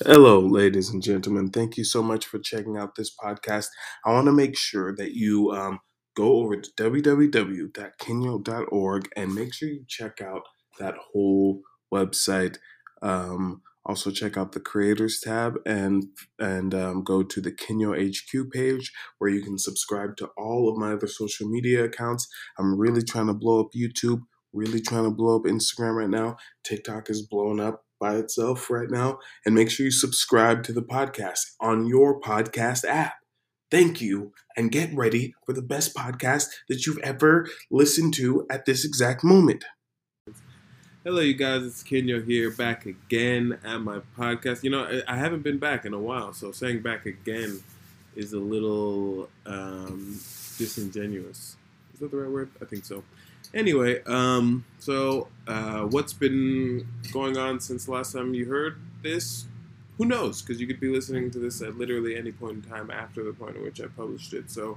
Hello, ladies and gentlemen. Thank you so much for checking out this podcast. I want to make sure that you um, go over to www.kenyo.org and make sure you check out that whole website. Um, also, check out the creators tab and and um, go to the Kenyo HQ page where you can subscribe to all of my other social media accounts. I'm really trying to blow up YouTube. Really trying to blow up Instagram right now. TikTok is blowing up by itself right now. And make sure you subscribe to the podcast on your podcast app. Thank you, and get ready for the best podcast that you've ever listened to at this exact moment. Hello, you guys. It's Kenyo here, back again at my podcast. You know, I haven't been back in a while, so saying back again is a little um, disingenuous. Is that the right word? I think so. Anyway, um, so uh, what's been going on since last time you heard this? Who knows? Because you could be listening to this at literally any point in time after the point at which I published it. So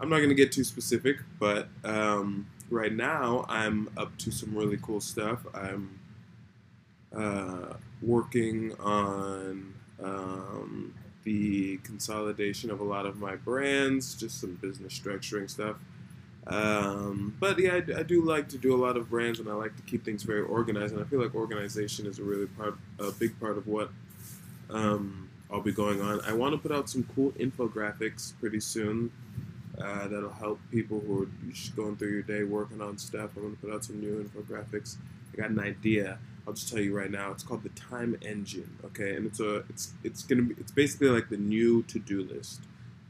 I'm not going to get too specific, but um, right now I'm up to some really cool stuff. I'm uh, working on um, the consolidation of a lot of my brands, just some business structuring stuff. Um, but yeah, I, I, do like to do a lot of brands, and I like to keep things very organized. And I feel like organization is a really part, a big part of what um, I'll be going on. I want to put out some cool infographics pretty soon uh, that'll help people who are just going through your day working on stuff. I'm going to put out some new infographics. I got an idea. I'll just tell you right now. It's called the Time Engine. Okay, and it's a it's it's gonna be it's basically like the new to do list.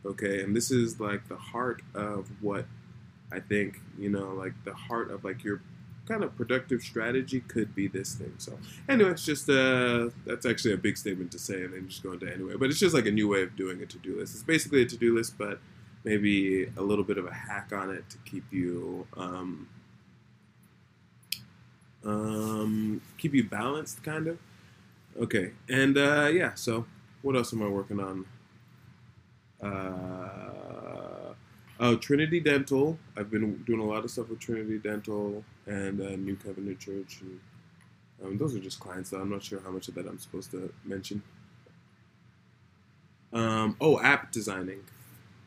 Okay, and this is like the heart of what I think you know, like the heart of like your kind of productive strategy could be this thing. So anyway, it's just uh, that's actually a big statement to say, and then just go into anyway. But it's just like a new way of doing a to-do list. It's basically a to-do list, but maybe a little bit of a hack on it to keep you um, um, keep you balanced, kind of. Okay, and uh, yeah. So what else am I working on? Uh, Oh, Trinity Dental. I've been doing a lot of stuff with Trinity Dental and uh, New Covenant Church, and um, those are just clients. Though I'm not sure how much of that I'm supposed to mention. Um, oh, app designing.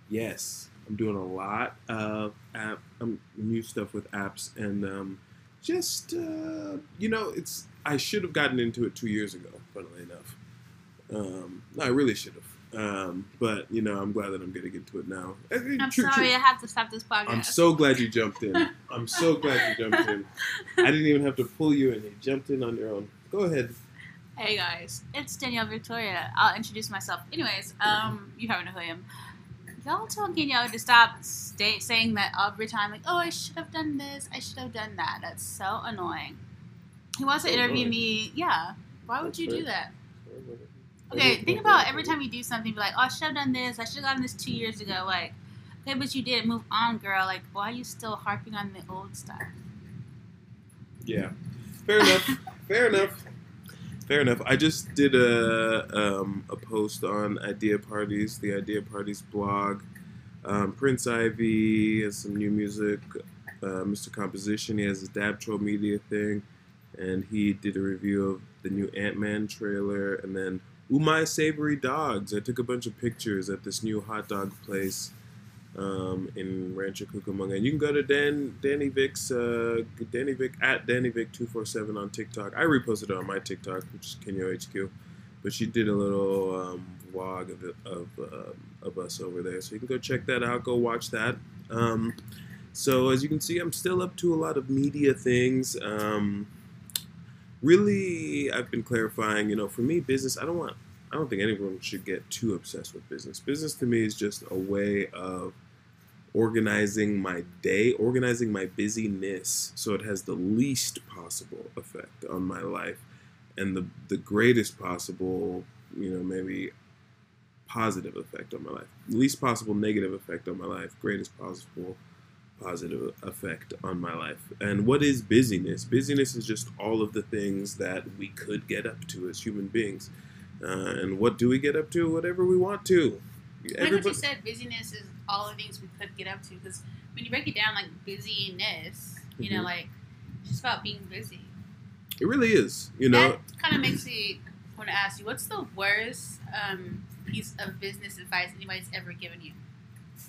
Yes, I'm doing a lot of app, um, new stuff with apps, and um, just uh, you know, it's. I should have gotten into it two years ago. Funnily enough, um, no, I really should have. Um, but you know, I'm glad that I'm getting to it now. I'm true, sorry, true. I have to stop this podcast. I'm so glad you jumped in. I'm so glad you jumped in. I didn't even have to pull you in. You jumped in on your own. Go ahead. Hey guys, it's Danielle Victoria. I'll introduce myself. Anyways, um, you probably know who I am. Y'all tell Danielle to stop stay, saying that every time, like, oh, I should have done this, I should have done that. That's so annoying. He wants to interview me. Yeah. Why would That's you do that? Okay, think about every time you do something, be like, oh, I should have done this. I should have done this two years ago. Like, okay, but you did. Move on, girl. Like, why are you still harping on the old stuff? Yeah, fair enough. fair enough. Fair enough. I just did a um, a post on Idea Parties, the Idea Parties blog. Um, Prince Ivy has some new music. Uh, Mr. Composition, he has his Dab Troll Media thing, and he did a review of the new Ant Man trailer, and then Umai Savory Dogs. I took a bunch of pictures at this new hot dog place um, in Rancho Cucamonga. And you can go to Dan Danny Vic's uh, Danny Vic at Danny Vic two four seven on TikTok. I reposted it on my TikTok, which is Kenyo HQ. But she did a little um, vlog of of uh, of us over there, so you can go check that out. Go watch that. Um, so as you can see, I'm still up to a lot of media things. Um, really, I've been clarifying, you know, for me, business, I don't want, I don't think anyone should get too obsessed with business. Business to me is just a way of organizing my day, organizing my busyness so it has the least possible effect on my life and the, the greatest possible, you know, maybe positive effect on my life. Least possible negative effect on my life, greatest possible positive effect on my life. And what is busyness? Busyness is just all of the things that we could get up to as human beings. Uh, and what do we get up to? Whatever we want to. I Like what you said, busyness is all the things we could get up to. Because when you break it down, like busyness, you mm-hmm. know, like it's just about being busy. It really is. You know, that kind of makes me want to ask you, what's the worst um, piece of business advice anybody's ever given you?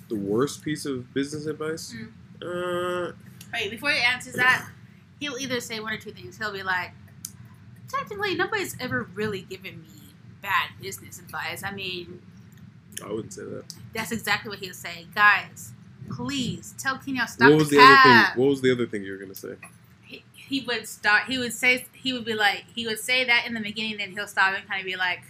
The worst piece of business advice? Uh, Wait, before he answers that, he'll either say one or two things. He'll be like, technically, nobody's ever really given me bad business advice. I mean, I wouldn't say that. that's exactly what he'll say. Guys, please tell Kenyo stop what was the the other thing? What was the other thing you were gonna say? he, he would start. He would say. He would be like. He would say that in the beginning. Then he'll stop and kind of be like,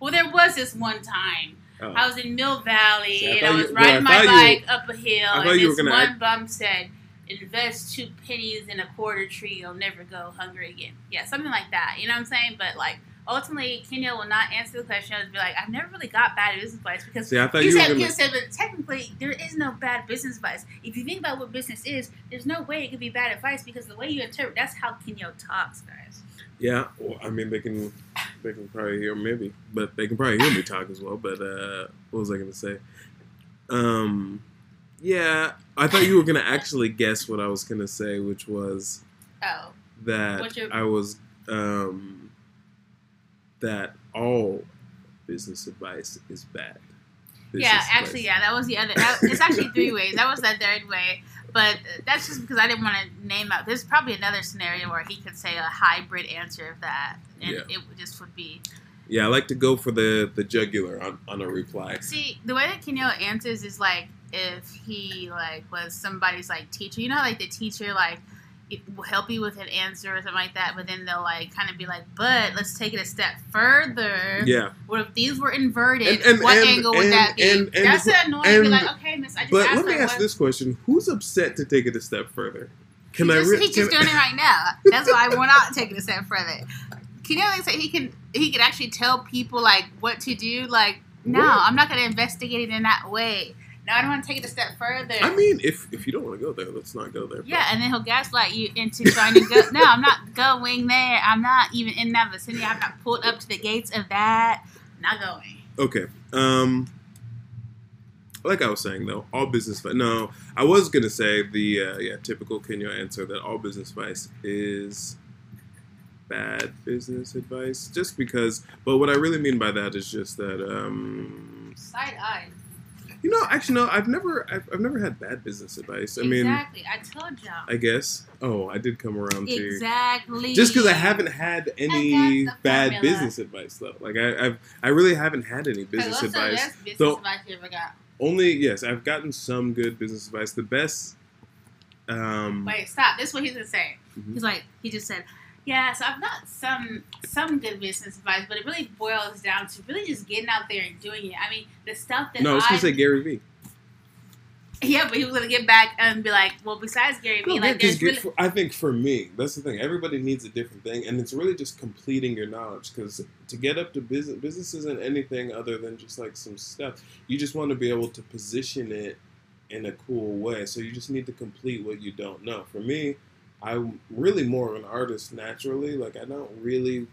"Well, there was this one time Oh. I was in Mill Valley See, I and I you- was well, I riding my you- bike up a hill, and you this one act- bum said." Invest two pennies in a quarter tree, you'll never go hungry again. Yeah, something like that. You know what I'm saying? But like, ultimately, Kenya will not answer the question. He'll be like, "I've never really got bad business advice because See, I thought he you were said, gonna. he said, but technically, there is no bad business advice. If you think about what business is, there's no way it could be bad advice because the way you interpret, that's how Kenyo talks, guys. Yeah, well, I mean they can they can probably hear maybe, but they can probably hear me talk as well. But uh, what was I gonna say? Um, yeah, I thought you were gonna actually guess what I was gonna say, which was Oh, that your- I was um, that all business advice is bad. Business yeah, advice. actually, yeah, that was the other. That, it's actually three ways. That was the third way, but that's just because I didn't want to name out. There's probably another scenario where he could say a hybrid answer of that, and Yeah. it just would be. Yeah, I like to go for the the jugular on, on a reply. See, the way that Kenyo answers is like if he like was somebody's like teacher. You know, how, like the teacher like will help you with an answer or something like that, but then they'll like kind of be like, "But let's take it a step further. Yeah, What if these were inverted? And- and- what and- angle would that be?" That's the annoying. and- be like, "Okay, Miss, I just but asked let me ask what- this question: Who's upset to take it a step further? Can I? just, Re- he's just doing it right now. That's why we're not taking it a step further. Can you like say he can he can actually tell people like what to do? Like, no, What? I'm not going to investigate it in that way. No, I don't want to take it a step further. I mean, if if you don't want to go there, let's not go there. yeah, and then he'll gaslight you into trying to go. no, I'm not going there. I'm not even in that vicinity. I'm not pulled up to the gates of that. Not going. Okay. Um. Like I was saying though, all business advice. No, I was gonna say the uh, yeah typical Kenya answer that all business advice is bad business advice. Just because, but what I really mean by that is just that um, Side eye. You know, actually no, I've never I've, I've never had bad business advice. I mean, exactly. I told y'all. I guess. Oh, I did come around to exactly. just because I haven't had any I got the bad formula. business advice though. Like I, I've I really haven't had any business advice. best business So- advice you ever got? Only yes, I've gotten some good business advice. The best. Um, Wait, stop. This is what he's gonna say. Mhm. He's like, he just said, "Yeah, so I've got some some good business advice, but it really boils down to really just getting out there and doing it. I mean, the stuff that no, I was gonna say Gary Vee. yeah, but he was gonna get back and be like, well, besides Gary Vee, No, like there's really for- I think for me, that's the thing. Everybody needs a different thing, and it's really just completing your knowledge. Because to get up to business, business isn't anything other than just like some stuff. You just want to be able to position it in a cool way. So you just need to complete what you don't know. For me, I'm really more of an artist naturally. Like I don't really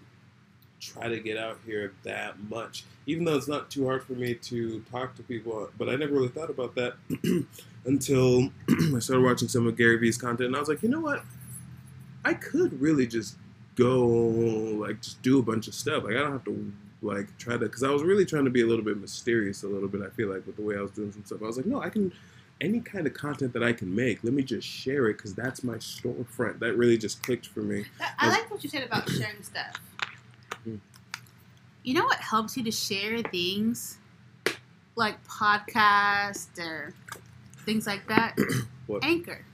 try to get out here that much, even though it's not too hard for me to talk to people. But I never really thought about that until I started watching some of Gary Vee's content, and I was like, you know what? I could really just go like just do a bunch of stuff. Like I don't have to like try to because I was really trying to be a little bit mysterious a little bit. I feel like with the way I was doing some stuff, I was like, no, I can any kind of content that I can make. Let me just share it because that's my storefront. That really just clicked for me. I like what you said about sharing stuff. Hmm. You know what helps you to share things like podcasts or things like that? What? Anchor.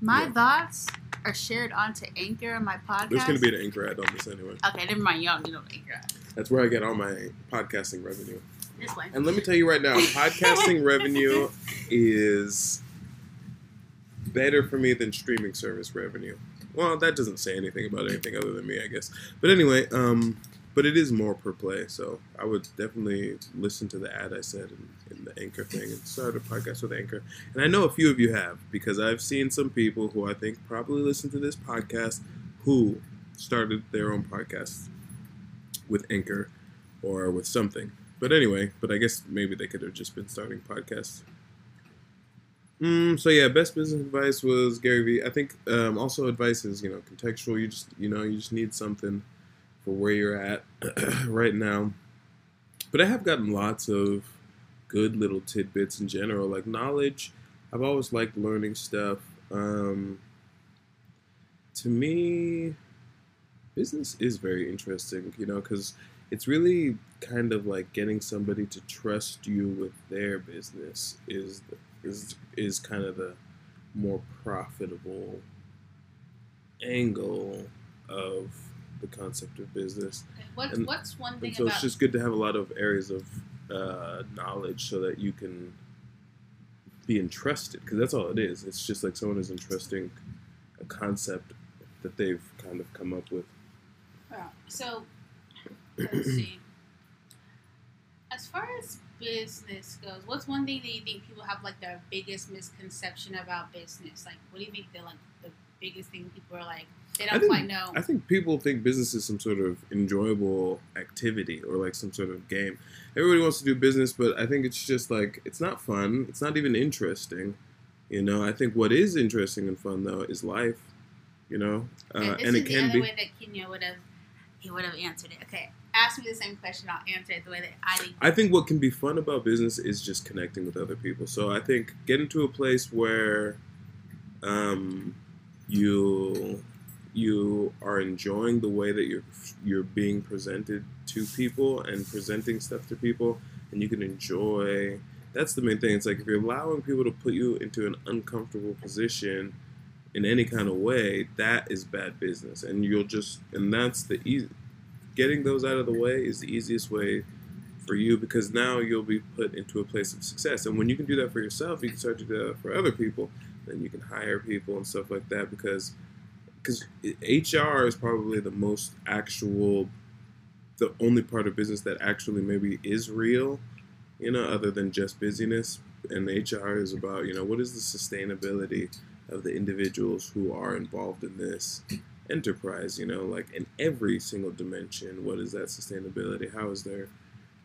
My Yeah. thoughts are shared onto Anchor on my podcast. There's gonna be an anchor ad on this anyway. Okay, never mind. Y'all you know Anchor. is. That's where I get all my podcasting revenue. This way. And let me tell you right now, podcasting revenue is better for me than streaming service revenue. Well, that doesn't say anything about anything other than me, I guess. But anyway, um, but it is more per play, so I would definitely listen to the ad I said in, in the Anchor thing and start a podcast with Anchor. And I know a few of you have because I've seen some people who I think probably listen to this podcast who started their own podcast with Anchor or with something. But anyway, but I guess maybe they could have just been starting podcasts. Mm, so yeah, best business advice was Gary Vee. I think um, also advice is you know contextual. You just you know you just need something for where you're at right now. But I have gotten lots of good little tidbits in general, like knowledge. I've always liked learning stuff. Um, to me, business is very interesting, you know, because it's really kind of like getting somebody to trust you with their business is is is kind of the more profitable angle of the concept of business. What's And- what's one thing so it's just good to have a lot of areas of uh, knowledge so that you can be entrusted because that's all it is. It's just like someone is entrusting a concept that they've kind of come up with. Yeah. So, let's see. As far as business goes, what's one thing that you think people have like their biggest misconception about business? Like, what do you think the like the biggest thing people are like they don't think- quite know? I think people think business is some sort of enjoyable activity or like some sort of game. Everybody wants to do business, but I think it's just like it's not fun. It's not even interesting. You know, I think what is interesting and fun though is life. You know, uh, and and it the can other be. way that Kenya would have he would have answered it. Okay, ask me the same question. I'll answer it the way that I think. I think what can be fun about business is just connecting with other people. So I think getting to a place where um, you you are enjoying the way that you're you're being presented to people and presenting stuff to people, and you can enjoy. That's the main thing. It's like if you're allowing people to put you into an uncomfortable position in any kind of way, that is bad business, and you'll just and that's the easy. Getting those out of the way is the easiest way for you because now you'll be put into a place of success. And when you can do that for yourself, you can start to do that for other people. Then you can hire people and stuff like that because because HR is probably the most actual, the only part of business that actually maybe is real, you know, other than just busyness. And HR is about you know what is the sustainability of the individuals who are involved in this enterprise. You know, like in every single dimension, what is that sustainability? How is their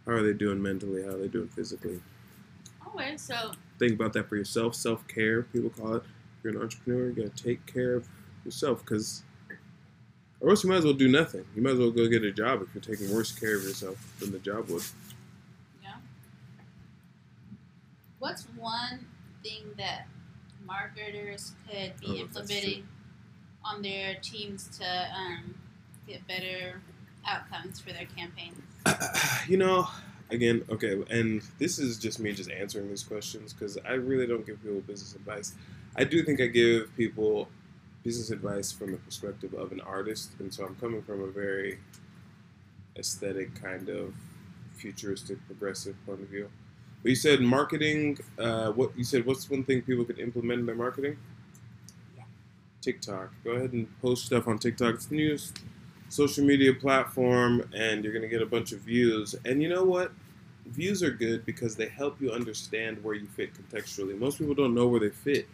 how are they doing mentally? How are they doing physically? Oh, okay, so Think about that for yourself. Self care, people call it. If you're an entrepreneur, you gotta take care of yourself because, or else you might as well do nothing. You might as well go get a job if you're taking worse care of yourself than the job would. yeah. What's one thing that marketers could Oh, be that's implementing on their teams to um, get better outcomes for their campaigns? you know, again, okay, and this is just me just answering these questions because I really don't give people business advice. I do think I give people business advice from the perspective of an artist, and so I'm coming from a very aesthetic kind of futuristic, progressive point of view. But you said marketing. Uh, what you said? What's one thing people could implement in their marketing? TikTok. Go ahead and post stuff on TikTok. It's the newest social media platform, and you're gonna get a bunch of views. And you know what? Views are good because they help you understand where you fit contextually. Most people don't know where they fit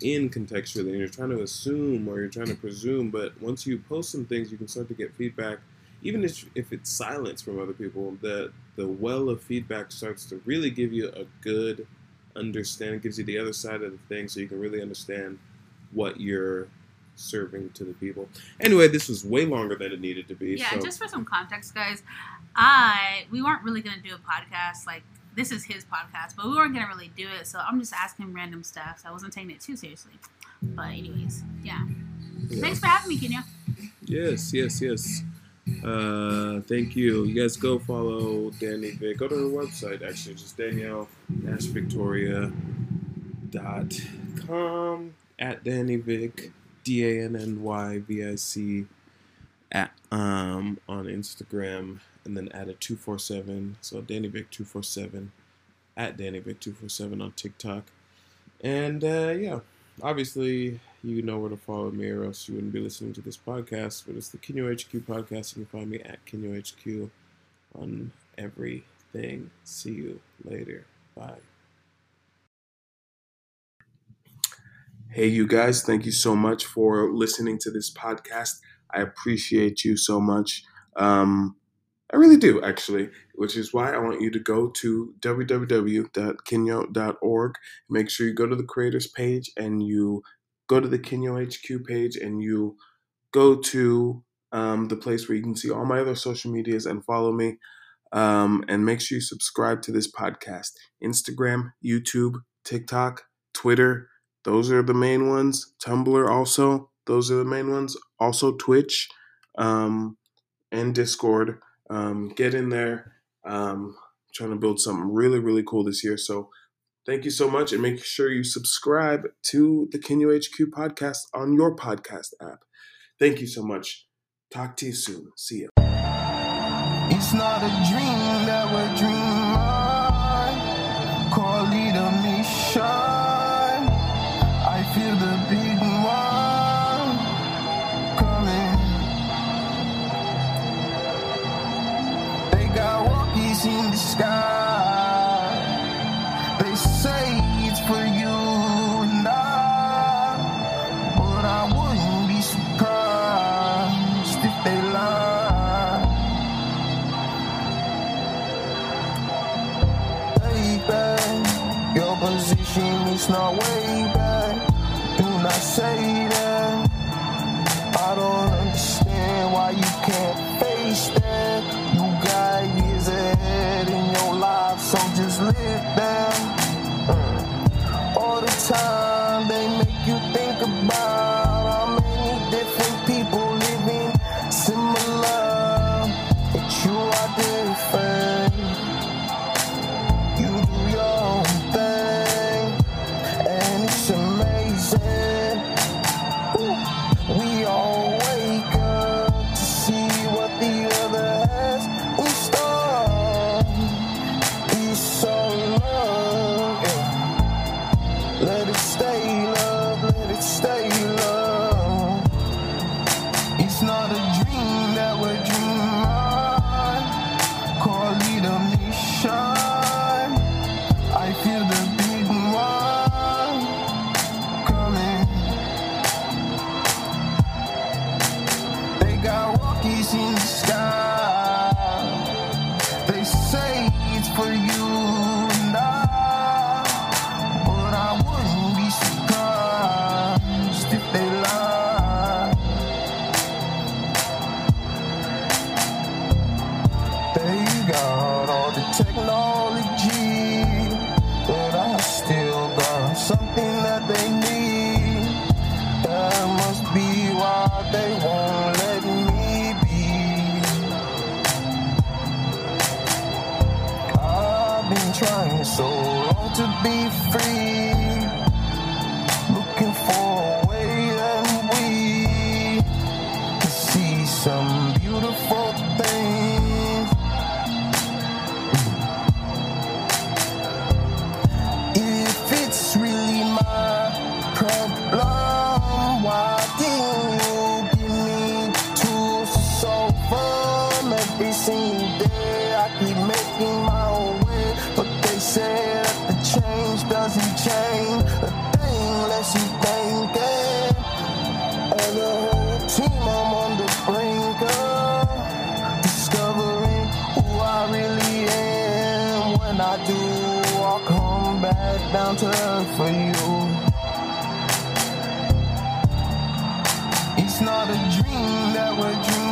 in contextually, and you're trying to assume or you're trying to presume. But once you post some things, you can start to get feedback, even if, if it's silence from other people. The the well of feedback starts to really give you a good understanding, gives you the other side of the thing, so you can really understand what you're serving to the people. Anyway, this was way longer than it needed to be. Yeah, so. just for some context, guys, I we weren't really gonna do a podcast like this is his podcast, but we weren't gonna really do it. So I'm just asking random stuff. So I wasn't taking it too seriously. But anyways, yeah. Yeah. Thanks for having me, Kenya. Yes, yes, yes. Uh, thank you. You guys go follow Danny Vic. Go to her website, actually, just Danielle Victoria dot com at Danny Vic D A N N Y V I C at um on Instagram and then add a two four seven. So Danny Vic two four seven at Danny Vic two four seven on TikTok. And uh, yeah, obviously you know where to follow me, or else you wouldn't be listening to this podcast. But it's the Kenyo HQ podcast. You can find me at Kenyo HQ on everything. See you later. Bye. Hey, you guys, thank you so much for listening to this podcast. I appreciate you so much. Um, I really do, actually, which is why I want you to go to www.kenyo.org. Make sure you go to the creators page and you go to the Kenyo HQ page and you go to um, the place where you can see all my other social medias and follow me. Um, and make sure you subscribe to this podcast Instagram, YouTube, TikTok, Twitter. Those are the main ones. Tumblr also. Those are the main ones. Also Twitch um, and Discord. Um, get in there. Um, trying to build something really, really cool this year. So thank you so much. And make sure you subscribe to the Can HQ podcast on your podcast app. Thank you so much. Talk to you soon. See ya. It's not a dream that we're dreaming. technology, but I still got something that they need. That must be why they won't let me be. I've been trying so long to be free. not a dream that we're dreaming.